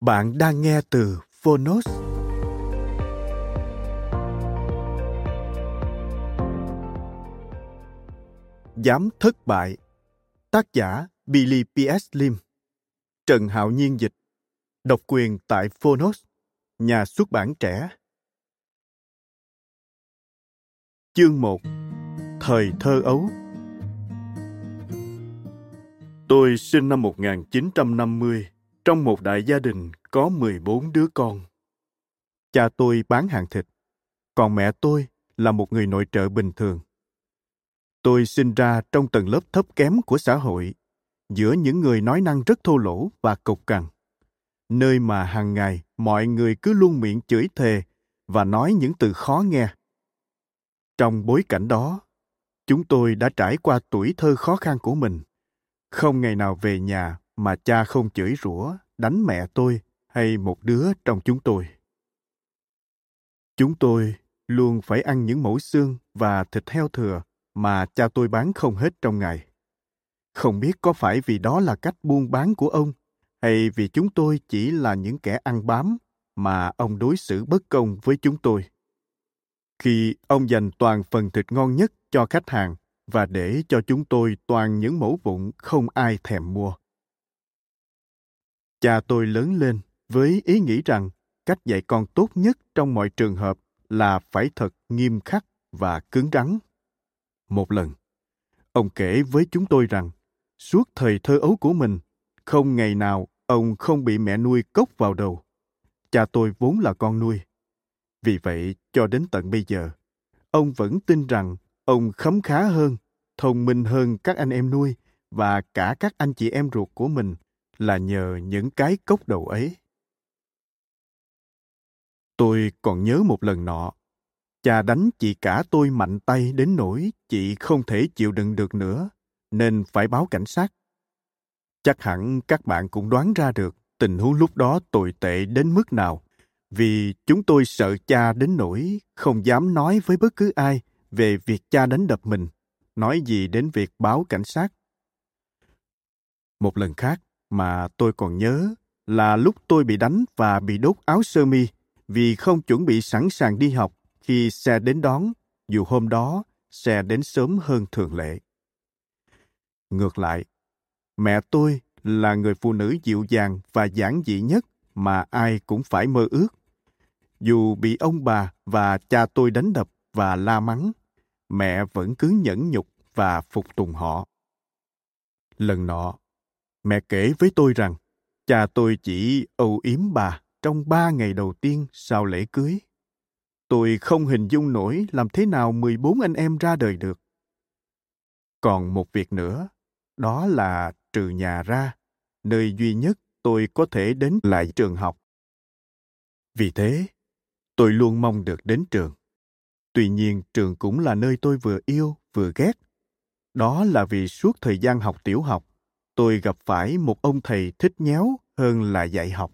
Bạn đang nghe từ Phonos. Dám thất bại. Tác giả Billy P.S. Lim. Trần Hạo Nhiên dịch. Độc quyền tại Phonos, Nhà xuất bản trẻ. Chương 1 Thời thơ ấu. Tôi sinh năm 1950 trong một đại gia đình có 14 đứa con. Cha tôi bán hàng thịt, còn mẹ tôi là một người nội trợ bình thường. Tôi sinh ra trong tầng lớp thấp kém của xã hội, giữa những người nói năng rất thô lỗ và cộc cằn, nơi mà hàng ngày mọi người cứ luôn miệng chửi thề và nói những từ khó nghe. Trong bối cảnh đó, chúng tôi đã trải qua tuổi thơ khó khăn của mình, không ngày nào về nhà mà cha không chửi rủa, đánh mẹ tôi hay một đứa trong chúng tôi. Chúng tôi luôn phải ăn những mẫu xương và thịt heo thừa mà cha tôi bán không hết trong ngày. Không biết có phải vì đó là cách buôn bán của ông hay vì chúng tôi chỉ là những kẻ ăn bám mà ông đối xử bất công với chúng tôi. Khi ông dành toàn phần thịt ngon nhất cho khách hàng và để cho chúng tôi toàn những mẫu vụn không ai thèm mua. Cha tôi lớn lên với ý nghĩ rằng cách dạy con tốt nhất trong mọi trường hợp là phải thật nghiêm khắc và cứng rắn. Một lần, ông kể với chúng tôi rằng suốt thời thơ ấu của mình, không ngày nào ông không bị mẹ nuôi cốc vào đầu. Cha tôi vốn là con nuôi. Vì vậy, cho đến tận bây giờ, ông vẫn tin rằng ông khấm khá hơn, thông minh hơn các anh em nuôi và cả các anh chị em ruột của mình là nhờ những cái cốc đầu ấy. Tôi còn nhớ một lần nọ, cha đánh chị cả tôi mạnh tay đến nỗi chị không thể chịu đựng được nữa, nên phải báo cảnh sát. Chắc hẳn các bạn cũng đoán ra được tình huống lúc đó tồi tệ đến mức nào, vì chúng tôi sợ cha đến nỗi không dám nói với bất cứ ai về việc cha đánh đập mình, nói gì đến việc báo cảnh sát. Một lần khác, mà tôi còn nhớ là lúc tôi bị đánh và bị đốt áo sơ mi vì không chuẩn bị sẵn sàng đi học khi xe đến đón, dù hôm đó xe đến sớm hơn thường lệ. Ngược lại, mẹ tôi là người phụ nữ dịu dàng và giản dị nhất mà ai cũng phải mơ ước. Dù bị ông bà và cha tôi đánh đập và la mắng, mẹ vẫn cứ nhẫn nhục và phục tùng họ. Lần nọ, Mẹ kể với tôi rằng, cha tôi chỉ âu yếm bà trong ba ngày đầu tiên sau lễ cưới. Tôi không hình dung nổi làm thế nào 14 anh em ra đời được. Còn một việc nữa, đó là trừ nhà ra, nơi duy nhất tôi có thể đến lại trường học. Vì thế, tôi luôn mong được đến trường. Tuy nhiên, trường cũng là nơi tôi vừa yêu vừa ghét. Đó là vì suốt thời gian học tiểu học, tôi gặp phải một ông thầy thích nhéo hơn là dạy học.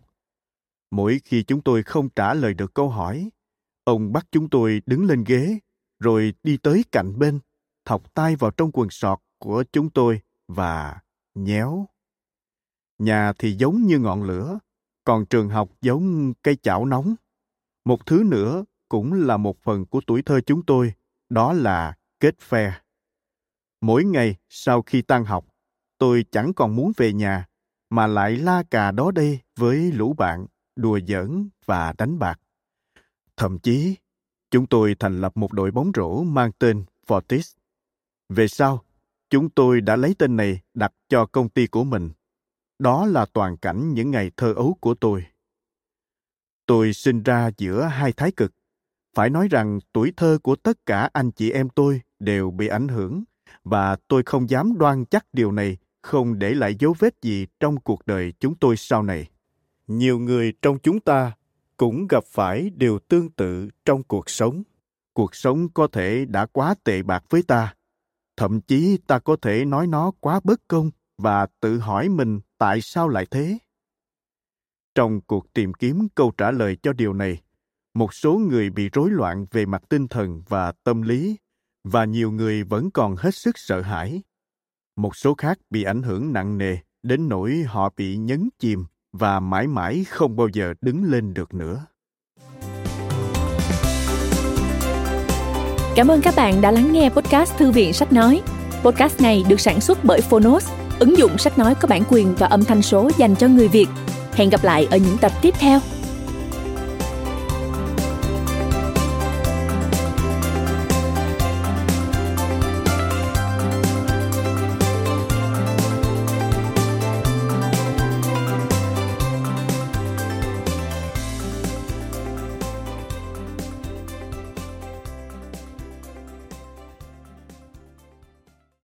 Mỗi khi chúng tôi không trả lời được câu hỏi, ông bắt chúng tôi đứng lên ghế, rồi đi tới cạnh bên, thọc tay vào trong quần sọt của chúng tôi và nhéo. Nhà thì giống như ngọn lửa, còn trường học giống cây chảo nóng. Một thứ nữa cũng là một phần của tuổi thơ chúng tôi, đó là kết phe. Mỗi ngày sau khi tan học, tôi chẳng còn muốn về nhà mà lại la cà đó đây với lũ bạn, đùa giỡn và đánh bạc. Thậm chí, chúng tôi thành lập một đội bóng rổ mang tên Fortis. Về sau, chúng tôi đã lấy tên này đặt cho công ty của mình. Đó là toàn cảnh những ngày thơ ấu của tôi. Tôi sinh ra giữa hai thái cực. Phải nói rằng tuổi thơ của tất cả anh chị em tôi đều bị ảnh hưởng và tôi không dám đoan chắc điều này không để lại dấu vết gì trong cuộc đời chúng tôi sau này. Nhiều người trong chúng ta cũng gặp phải điều tương tự trong cuộc sống. Cuộc sống có thể đã quá tệ bạc với ta. Thậm chí ta có thể nói nó quá bất công và tự hỏi mình tại sao lại thế. Trong cuộc tìm kiếm câu trả lời cho điều này, một số người bị rối loạn về mặt tinh thần và tâm lý và nhiều người vẫn còn hết sức sợ hãi một số khác bị ảnh hưởng nặng nề, đến nỗi họ bị nhấn chìm và mãi mãi không bao giờ đứng lên được nữa. Cảm ơn các bạn đã lắng nghe podcast thư viện sách nói. Podcast này được sản xuất bởi phonos, ứng dụng sách nói có bản quyền và âm thanh số dành cho người việt. Hẹn gặp lại ở những tập tiếp theo.